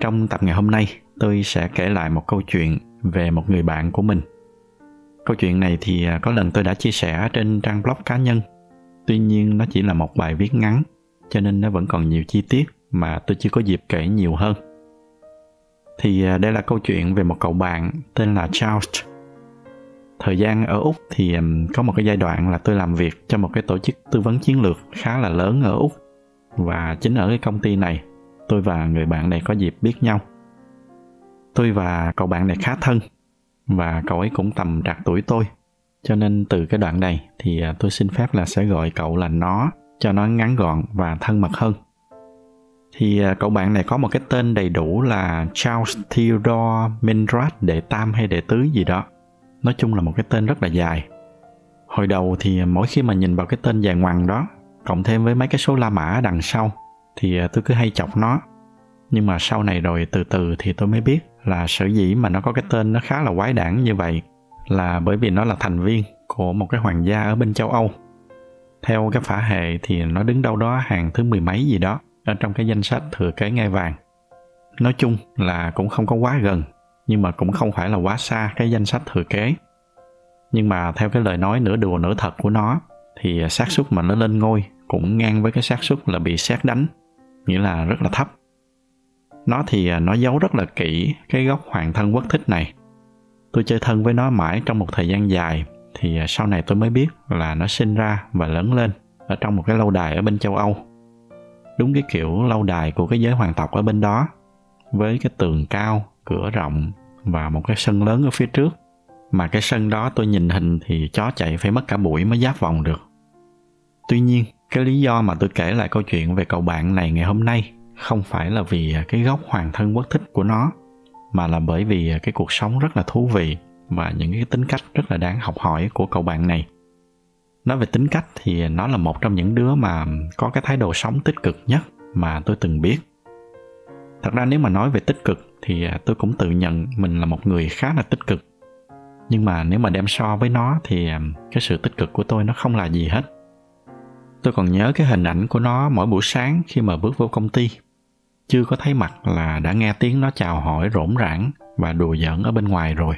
Trong tập ngày hôm nay, tôi sẽ kể lại một câu chuyện về một người bạn của mình. Câu chuyện này thì à, có lần tôi đã chia sẻ trên trang blog cá nhân. Tuy nhiên nó chỉ là một bài viết ngắn, cho nên nó vẫn còn nhiều chi tiết mà tôi chưa có dịp kể nhiều hơn. Thì à, đây là câu chuyện về một cậu bạn tên là Charles. Thời gian ở Úc thì à, có một cái giai đoạn là tôi làm việc cho một cái tổ chức tư vấn chiến lược khá là lớn ở Úc. Và chính ở cái công ty này tôi và người bạn này có dịp biết nhau. Tôi và cậu bạn này khá thân và cậu ấy cũng tầm trạc tuổi tôi. Cho nên từ cái đoạn này thì à, tôi xin phép là sẽ gọi cậu là nó cho nó ngắn gọn và thân mật hơn. Thì à, cậu bạn này có một cái tên đầy đủ là Charles Theodore Mendrat đệ tam hay đệ tứ gì đó. Nói chung là một cái tên rất là dài. Hồi đầu thì mỗi khi mà nhìn vào cái tên dài ngoằng đó, cộng thêm với mấy cái số La Mã đằng sau thì à, tôi cứ hay chọc nó nhưng mà sau này rồi từ từ thì tôi mới biết là sở dĩ mà nó có cái tên nó khá là quái đản như vậy là bởi vì nó là thành viên của một cái hoàng gia ở bên châu Âu. Theo cái phả hệ thì nó đứng đâu đó hàng thứ mười mấy gì đó ở trong cái danh sách thừa kế ngai vàng. Nói chung là cũng không có quá gần, nhưng mà cũng không phải là quá xa cái danh sách thừa kế. Nhưng mà theo cái lời nói nửa đùa nửa thật của nó thì xác suất mà nó lên ngôi cũng ngang với cái xác suất là bị xét đánh nghĩa là rất là thấp. Nó thì à, nó giấu rất là kỹ cái gốc hoàng thân quốc thích này. Tôi chơi thân với nó mãi trong một thời gian dài, thì à, sau này tôi mới biết là nó sinh ra và lớn lên ở trong một cái lâu đài ở bên châu âu. Đúng cái kiểu lâu đài của cái giới hoàng tộc ở bên đó, với cái tường cao, cửa rộng và một cái sân lớn ở phía trước. Mà cái sân đó tôi nhìn hình thì chó chạy phải mất cả buổi mới giáp vòng được. Tuy nhiên cái lý do mà tôi kể lại câu chuyện về cậu bạn này ngày hôm nay không phải là vì cái gốc hoàng thân quốc thích của nó, mà là bởi vì cái cuộc sống rất là thú vị và những cái tính cách rất là đáng học hỏi của cậu bạn này. Nói về tính cách thì nó là một trong những đứa mà có cái thái độ sống tích cực nhất mà tôi từng biết. Thật ra nếu mà nói về tích cực thì tôi cũng tự nhận mình là một người khá là tích cực. Nhưng mà nếu mà đem so với nó thì cái sự tích cực của tôi nó không là gì hết tôi còn nhớ cái hình ảnh của nó mỗi buổi sáng khi mà bước vô công ty. Chưa có thấy mặt là đã nghe tiếng nó chào hỏi rỗn rãng và đùa giỡn ở bên ngoài rồi.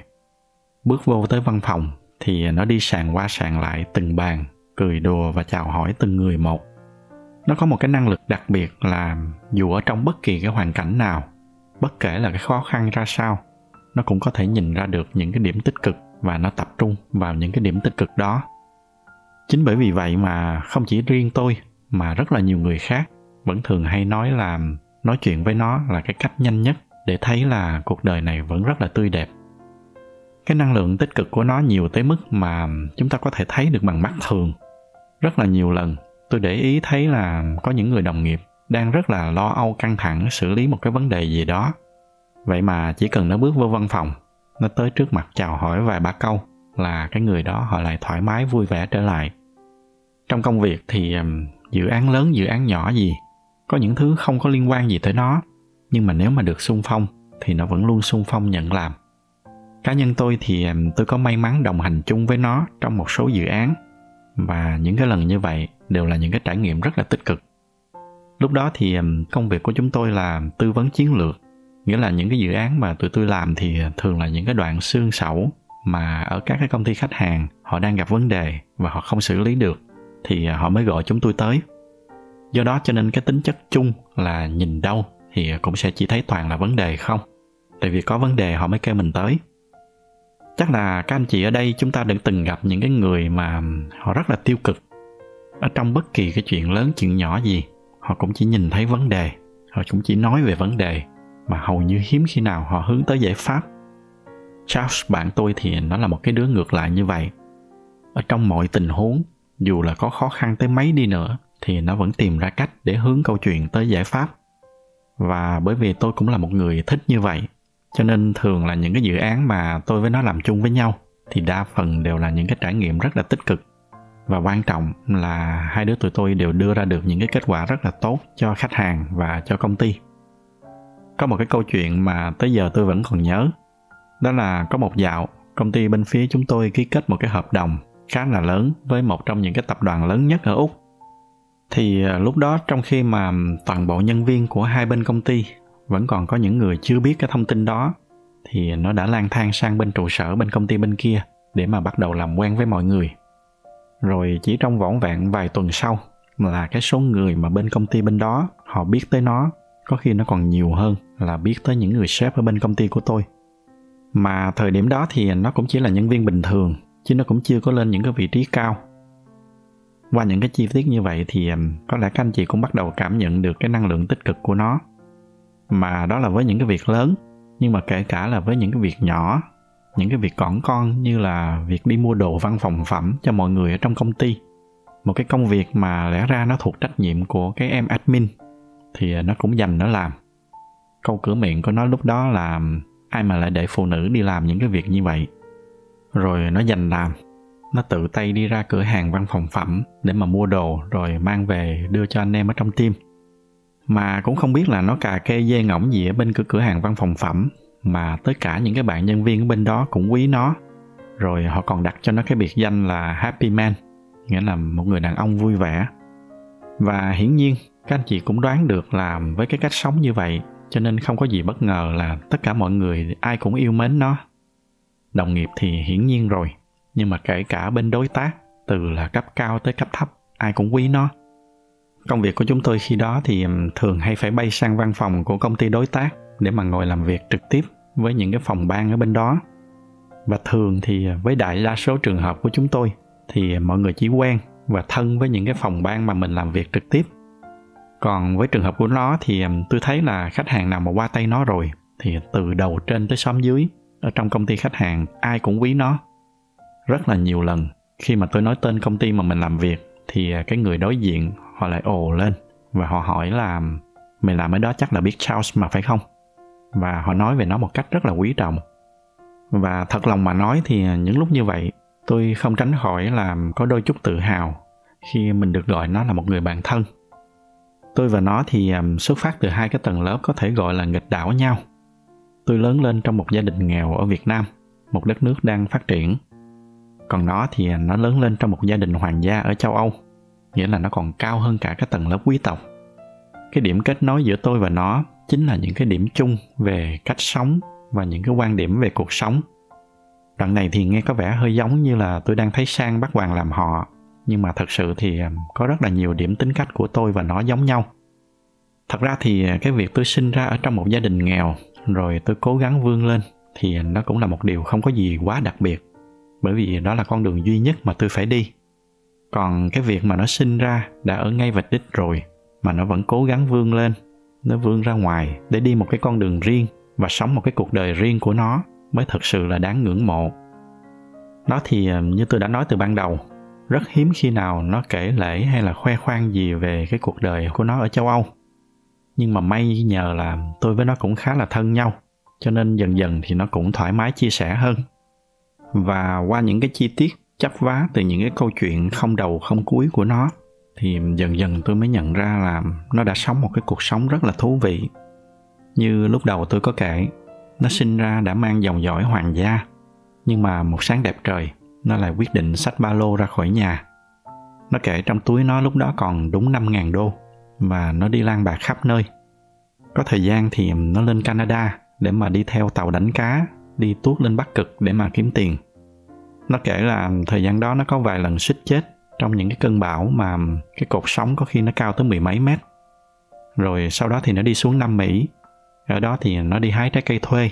Bước vô tới văn phòng thì nó đi sàn qua sàn lại từng bàn, cười đùa và chào hỏi từng người một. Nó có một cái năng lực đặc biệt là dù ở trong bất kỳ cái hoàn cảnh nào, bất kể là cái khó khăn ra sao, nó cũng có thể nhìn ra được những cái điểm tích cực và nó tập trung vào những cái điểm tích cực đó chính bởi vì vậy mà không chỉ riêng tôi, mà rất là nhiều người khác vẫn thường hay nói là, nói chuyện với nó là cái cách nhanh nhất để thấy là cuộc đời này vẫn rất là tươi đẹp. Cái năng lượng tích cực của nó nhiều tới mức mà chúng ta có thể thấy được bằng mắt thường. Rất là nhiều lần, tôi để ý thấy là có những người đồng nghiệp đang rất là lo âu căng thẳng xử lý một cái vấn đề gì đó. Vậy mà chỉ cần nó bước vô văn phòng, nó tới trước mặt chào hỏi vài ba câu là cái người đó họ lại thoải mái, vui vẻ trở lại. Trong công việc thì dự án lớn, dự án nhỏ gì, có những thứ không có liên quan gì tới nó, nhưng mà nếu mà được sung phong thì nó vẫn luôn sung phong nhận làm. Cá nhân tôi thì tôi có may mắn đồng hành chung với nó trong một số dự án, và những cái lần như vậy đều là những cái trải nghiệm rất là tích cực. Lúc đó thì công việc của chúng tôi là tư vấn chiến lược, nghĩa là những cái dự án mà tụi tôi làm thì ờ, thường là những cái đoạn xương sẩu mà ở các cái công ty khách hàng, họ đang gặp vấn đề và họ không xử lý được, thì à, họ mới gọi chúng tôi tới. Do đó cho nên cái tính chất chung là nhìn đâu thì cũng sẽ chỉ thấy toàn là vấn đề không. Tại vì có vấn đề họ mới kêu mình tới. Chắc là các anh chị ở đây chúng ta đã từng gặp những cái người mà họ rất là tiêu cực. Ở trong bất kỳ cái chuyện lớn, chuyện nhỏ gì, họ cũng chỉ nhìn thấy vấn đề. Họ cũng chỉ nói về vấn đề mà hầu như hiếm khi nào họ hướng tới giải pháp. Charles bạn tôi thì nó là một cái đứa ngược lại như vậy. Ở trong mọi tình huống, dù là có khó khăn tới mấy đi nữa, thì nó vẫn tìm ra cách để hướng câu chuyện tới giải pháp. và bởi vì tôi cũng là một người thích như vậy cho nên thường là những cái dự án mà tôi với nó làm chung với nhau thì đa phần đều là những cái trải nghiệm rất là tích cực và quan trọng là hai đứa tụi tôi đều đưa ra được những cái kết quả rất là tốt cho khách hàng và cho công ty có một cái câu chuyện mà tới giờ tôi vẫn còn nhớ đó là có một dạo, công ty bên phía chúng tôi ký kết một cái hợp đồng khá là lớn với một trong những cái tập đoàn lớn nhất ở úc. Thì à, lúc đó trong khi mà toàn bộ nhân viên của hai bên công ty vẫn còn có những người chưa biết cái thông tin đó, thì nó đã lang thang sang bên trụ sở bên công ty bên kia để mà bắt đầu làm quen với mọi người. Rồi chỉ trong vỏn vẹn vài tuần sau là cái số người mà bên công ty bên đó họ biết tới nó, có khi nó còn nhiều hơn là biết tới những người sếp ở bên công ty của tôi mà thời điểm đó thì nó cũng chỉ là nhân viên bình thường, chứ nó cũng chưa có lên những cái vị trí cao. Qua những cái chi tiết như vậy thì có lẽ các anh chị cũng bắt đầu cảm nhận được cái năng lượng tích cực của nó. Mà đó là với những cái việc lớn, nhưng mà kể cả là với những cái việc nhỏ, những cái việc cỏn con như là việc đi mua đồ văn phòng phẩm cho mọi người ở trong công ty. Một cái công việc mà lẽ ra nó thuộc trách nhiệm của cái em admin thì ờ, nó cũng dành nó làm. Câu cửa miệng của nó lúc đó là ai mà lại để phụ nữ đi làm những cái việc như vậy? Rồi nó dành làm. Nó tự tay đi ra cửa hàng văn phòng phẩm để mà mua đồ rồi mang về đưa cho anh em ở trong tim, mà cũng không biết là nó cà kê dê ngỗng gì ở bên cửa cửa hàng văn phòng phẩm mà tới cả những cái bạn nhân viên ở bên đó cũng quý nó. Rồi họ còn đặt cho nó cái biệt danh là happy man nghĩa là một người đàn ông vui vẻ. Và hiển nhiên các anh chị cũng đoán được là với cái cách sống như vậy cho nên không có gì bất ngờ là tất cả mọi người, ai cũng yêu mến nó. Đồng nghiệp thì hiển nhiên rồi, nhưng mà kể cả bên đối tác, từ là cấp cao tới cấp thấp, ai cũng quý nó. Công việc của chúng tôi khi đó thì thường hay phải bay sang văn phòng của công ty đối tác để mà ngồi làm việc trực tiếp với những cái phòng ban ở bên đó. Và thường thì à, với đại đa số trường hợp của chúng tôi thì à, mọi người chỉ quen và thân với những cái phòng ban mà mình làm việc trực tiếp còn với trường hợp của nó thì tôi thấy là khách hàng nào mà qua tay nó rồi thì từ đầu trên tới xóm dưới, ở trong công ty khách hàng, ai cũng quý nó rất là nhiều lần. Khi mà tôi nói tên công ty mà mình làm việc thì à, cái người đối diện họ lại ồ lên và họ hỏi là mày làm ở đó chắc là biết Charles mà, phải không? Và họ nói về nó một cách rất là quý trọng. Và thật lòng mà nói thì à, những lúc như vậy, tôi không tránh khỏi làm có đôi chút tự hào khi mình được gọi nó là một người bạn thân tôi và nó thì xuất phát từ hai cái tầng lớp có thể gọi là nghịch đảo nhau. Tôi lớn lên trong một gia đình nghèo ở việt nam, một đất nước đang phát triển. Còn nó thì à, nó lớn lên trong một gia đình hoàng gia ở châu âu, nghĩa là nó còn cao hơn cả cái tầng lớp quý tộc. Cái điểm kết nối giữa tôi và nó chính là những cái điểm chung về cách sống và những cái quan điểm về cuộc sống. Đoạn này thì nghe có vẻ hơi giống như là tôi đang thấy sang bắt hoàng làm họ nhưng mà thật sự thì à, có rất là nhiều điểm tính cách của tôi và nó giống nhau. Thật ra thì à, cái việc tôi sinh ra ở trong một gia đình nghèo, rồi tôi cố gắng vươn lên thì nó cũng là một điều không có gì quá đặc biệt, bởi vì đó là con đường duy nhất mà tôi phải đi. Còn cái việc mà nó sinh ra đã ở ngay vạch đích rồi, mà nó vẫn cố gắng vươn lên, nó vươn ra ngoài để đi một cái con đường riêng và sống một cái cuộc đời riêng của nó mới thật sự là đáng ngưỡng mộ. Nó thì à, như tôi đã nói từ ban đầu rất hiếm khi nào nó kể lễ hay là khoe khoang gì về cái cuộc đời của nó ở châu âu. Nhưng mà may nhờ là tôi với nó cũng khá là thân nhau, cho nên dần dần thì nó cũng thoải mái chia sẻ hơn. Và qua những cái chi tiết chấp vá từ những cái câu chuyện không đầu, không cuối của nó, thì dần dần tôi mới nhận ra là nó đã sống một cái cuộc sống rất là thú vị. Như lúc đầu tôi có kể, nó sinh ra đã mang dòng dõi hoàng gia, nhưng mà một sáng đẹp trời nó lại quyết định xách ba lô ra khỏi nhà. Nó kể trong túi nó lúc đó còn đúng 5.000 đô và nó đi lang bạc khắp nơi. Có thời gian thì nó lên Canada để mà đi theo tàu đánh cá, đi tuốt lên Bắc Cực để mà kiếm tiền. Nó kể là thời gian đó nó có vài lần suýt chết trong những cái cơn bão mà cái cột sóng có khi nó cao tới mười mấy mét. Rồi sau đó thì nó đi xuống Nam Mỹ. Ở đó thì nó đi hái trái cây thuê.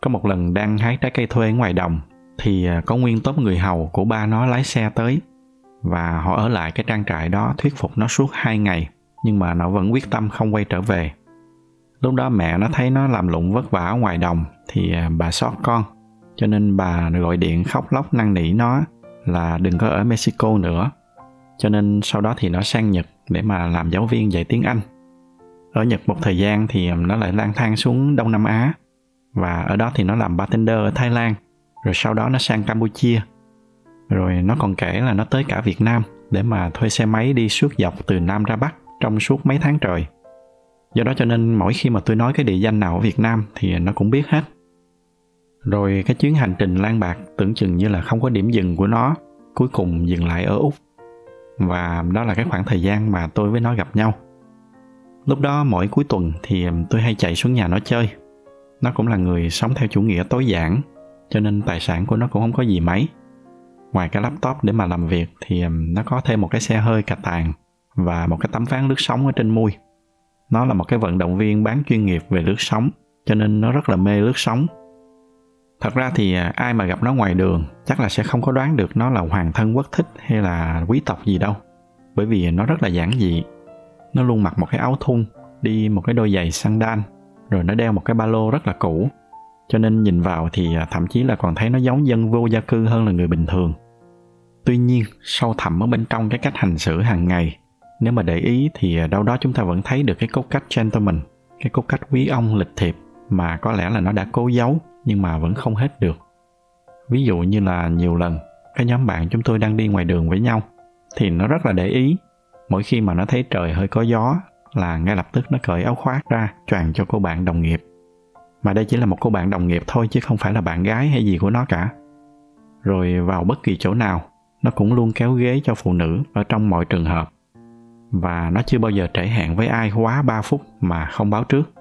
Có một lần đang hái trái cây thuê ngoài đồng thì à, có nguyên tốp người hầu của ba nó lái xe tới. Và họ ở lại cái trang trại đó thuyết phục nó suốt hai ngày, nhưng mà nó vẫn quyết tâm không quay trở về. Lúc đó mẹ nó thấy nó làm lụng vất vả ở ngoài đồng, thì à, bà xót con. Cho nên bà gọi điện khóc lóc năn nỉ nó là đừng có ở Mexico nữa. Cho nên sau đó thì nó sang Nhật để mà làm giáo viên dạy tiếng Anh. ở Nhật một thời gian thì à, nó lại lang thang xuống Đông Nam Á. Và ở đó thì nó làm bartender ở Thái Lan rồi sau đó nó sang Campuchia. Rồi nó còn kể là nó tới cả Việt Nam để mà thuê xe máy đi suốt dọc từ Nam ra Bắc trong suốt mấy tháng trời. Do đó cho nên mỗi khi mà tôi nói cái địa danh nào ở Việt Nam thì nó cũng biết hết. Rồi cái chuyến hành trình lan bạc tưởng chừng như là không có điểm dừng của nó, cuối cùng dừng lại ở úc. Và đó là cái khoảng thời gian mà tôi với nó gặp nhau. Lúc đó mỗi cuối tuần thì tôi hay chạy xuống nhà nó chơi. Nó cũng là người sống theo chủ nghĩa tối giản cho nên tài sản của nó cũng không có gì mấy. Ngoài cái laptop để mà làm việc thì nó có thêm một cái xe hơi cà tàng và một cái tấm ván lướt sóng ở trên mui. Nó là một cái vận động viên bán chuyên nghiệp về lướt sóng, cho nên nó rất là mê lướt sóng. Thật ra thì à, ai mà gặp nó ngoài đường chắc là sẽ không có đoán được nó là hoàng thân quốc thích hay là quý tộc gì đâu, bởi vì nó rất là giản dị. Nó luôn mặc một cái áo thun, đi một cái đôi giày sandal, rồi nó đeo một cái ba lô rất là cũ cho nên nhìn vào thì à, thậm chí là còn thấy nó giống dân vô gia cư hơn là người bình thường. Tuy nhiên, sâu thẳm ở bên trong cái cách hành xử hàng ngày, nếu mà để ý thì à, đâu đó chúng ta vẫn thấy được cái cốt cách gentleman, cái cốt cách quý ông, lịch thiệp mà có lẽ là nó đã cố giấu nhưng mà vẫn không hết được. Ví dụ như là nhiều lần, cái nhóm bạn chúng tôi đang đi ngoài đường với nhau thì nó rất là để ý. Mỗi khi mà nó thấy trời hơi có gió là ngay lập tức nó cởi áo khoác ra, choàng cho cô bạn đồng nghiệp mà đây chỉ là một cô bạn đồng nghiệp thôi chứ không phải là bạn gái hay gì của nó cả. Rồi vào bất kỳ chỗ nào, nó cũng luôn kéo ghế cho phụ nữ ở trong mọi trường hợp. Và nó chưa bao giờ trễ hẹn với ai quá 3 phút mà không báo trước.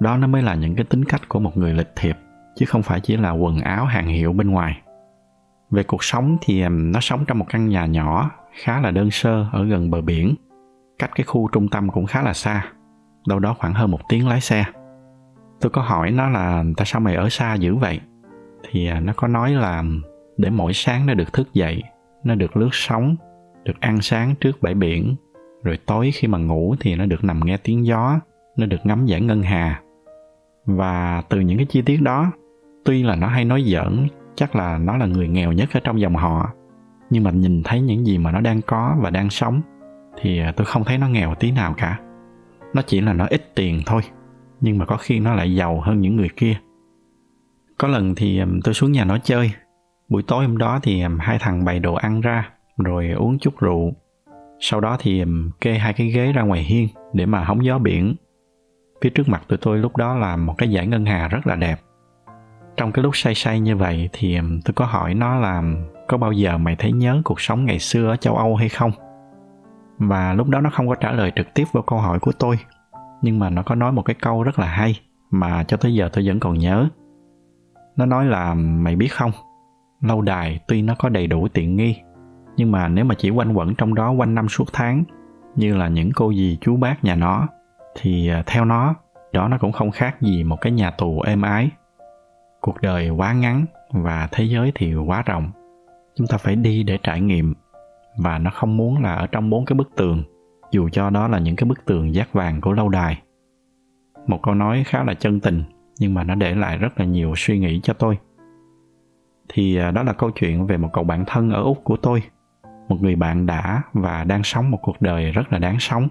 Đó nó mới là những cái tính cách của một người lịch thiệp, chứ không phải chỉ là quần áo hàng hiệu bên ngoài. Về cuộc sống thì nó sống trong một căn nhà nhỏ, khá là đơn sơ, ở gần bờ biển. Cách cái khu trung tâm cũng khá là xa, đâu đó khoảng hơn một tiếng lái xe tôi có hỏi nó là tại sao mày ở xa dữ vậy? Thì à, nó có nói là để mỗi sáng nó được thức dậy, nó được lướt sóng, được ăn sáng trước bãi biển, rồi tối khi mà ngủ thì nó được nằm nghe tiếng gió, nó được ngắm giải ngân hà. Và từ những cái chi tiết đó, tuy là nó hay nói giỡn, chắc là nó là người nghèo nhất ở trong dòng họ, nhưng mà nhìn thấy những gì mà nó đang có và đang sống thì à, tôi không thấy nó nghèo tí nào cả. Nó chỉ là nó ít tiền thôi nhưng mà có khi nó lại giàu hơn những người kia. Có lần thì um, tôi xuống nhà nó chơi. Buổi tối hôm đó thì um, hai thằng bày đồ ăn ra, rồi uống chút rượu. Sau đó thì um, kê hai cái ghế ra ngoài hiên để mà hóng gió biển. Phía trước mặt tụi tôi lúc đó là một cái dải ngân hà rất là đẹp. Trong cái lúc say say như vậy thì tôi có hỏi nó là có bao giờ mày thấy nhớ cuộc sống ngày xưa ở châu âu hay không? Và lúc đó nó không có trả lời trực tiếp vào câu hỏi của tôi nhưng mà nó có nói một cái câu rất là hay mà cho tới giờ tôi vẫn còn nhớ. Nó nói là, mày biết không, lâu đài tuy nó có đầy đủ tiện nghi, nhưng mà nếu mà chỉ quanh quẩn trong đó quanh năm suốt tháng, như là những cô dì chú bác nhà nó, thì à, theo nó, đó nó cũng không khác gì một cái nhà tù êm ái. Cuộc đời quá ngắn và thế giới thì quá rộng. Chúng ta phải đi để trải nghiệm và nó không muốn là ở trong bốn cái bức tường dù cho đó là những cái bức tường giác vàng của lâu đài. Một câu nói khá là chân tình, nhưng mà nó để lại rất là nhiều suy nghĩ cho tôi. Thì à, đó là câu chuyện về một cậu bạn thân ở úc của tôi, một người bạn đã và đang sống một cuộc đời rất là đáng sống.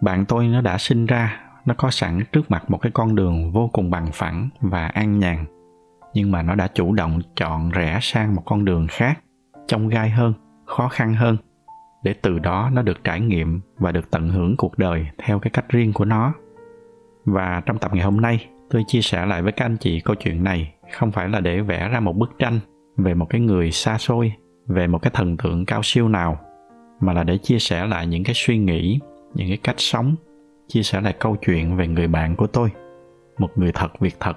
Bạn tôi nó đã sinh ra, nó có sẵn trước mặt một cái con đường vô cùng bằng phẳng và an nhàn, nhưng mà nó đã chủ động chọn rẽ sang một con đường khác, trông gai hơn, khó khăn hơn để từ đó nó được trải nghiệm và được tận hưởng cuộc đời theo cái cách riêng của nó. Và trong tập ngày hôm nay, tôi chia sẻ lại với các anh chị câu chuyện này không phải là để vẽ ra một bức tranh về một cái người xa xôi, về một cái thần tượng cao siêu nào, mà là để chia sẻ lại những cái suy nghĩ, những cái cách sống, chia sẻ lại câu chuyện về người bạn của tôi, một người thật việc thật,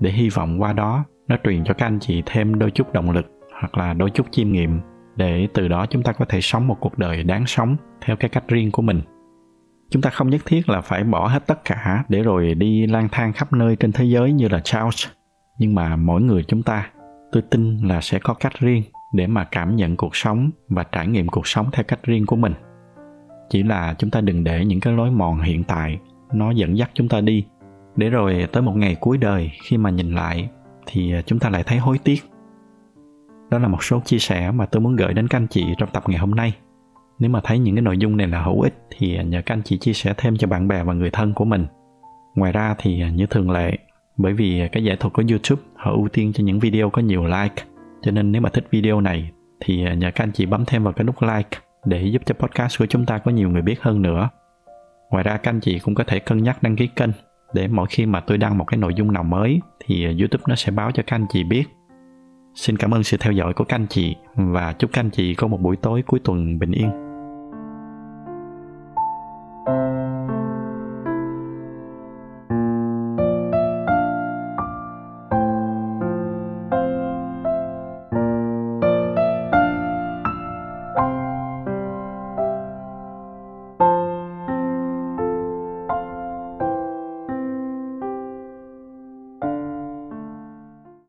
để hy vọng qua đó nó truyền cho các anh chị thêm đôi chút động lực hoặc là đôi chút chiêm nghiệm để từ đó chúng ta có thể sống một cuộc đời đáng sống theo cái cách riêng của mình. Chúng ta không nhất thiết là phải bỏ hết tất cả để rồi đi lang thang khắp nơi trên thế giới như là charles. Nhưng mà mỗi người chúng ta, tôi tin là sẽ có cách riêng để mà cảm nhận cuộc sống và trải nghiệm cuộc sống theo cách riêng của mình. Chỉ là chúng ta đừng để những cái lối mòn hiện tại, nó dẫn dắt chúng ta đi. Để rồi tới một ngày cuối đời, khi mà nhìn lại, thì chúng ta lại thấy hối tiếc đó là một số chia sẻ mà tôi muốn gửi đến các anh chị trong tập ngày hôm nay. Nếu mà thấy những cái nội dung này là hữu ích thì nhờ các anh chị chia sẻ thêm cho bạn bè và người thân của mình. Ngoài ra thì à, như thường lệ, bởi vì cái giải thuật của youtube, họ ưu tiên cho những video có nhiều like. Cho nên nếu mà thích video này thì à, nhờ các anh chị bấm thêm vào cái nút like để giúp cho podcast của chúng ta có nhiều người biết hơn nữa. Ngoài ra các anh chị cũng có thể cân nhắc đăng ký kênh để mỗi khi mà tôi đăng một cái nội dung nào mới thì à, youtube nó sẽ báo cho các anh chị biết xin cảm ơn sự theo dõi của các anh chị và chúc các anh chị có một buổi tối cuối tuần bình yên.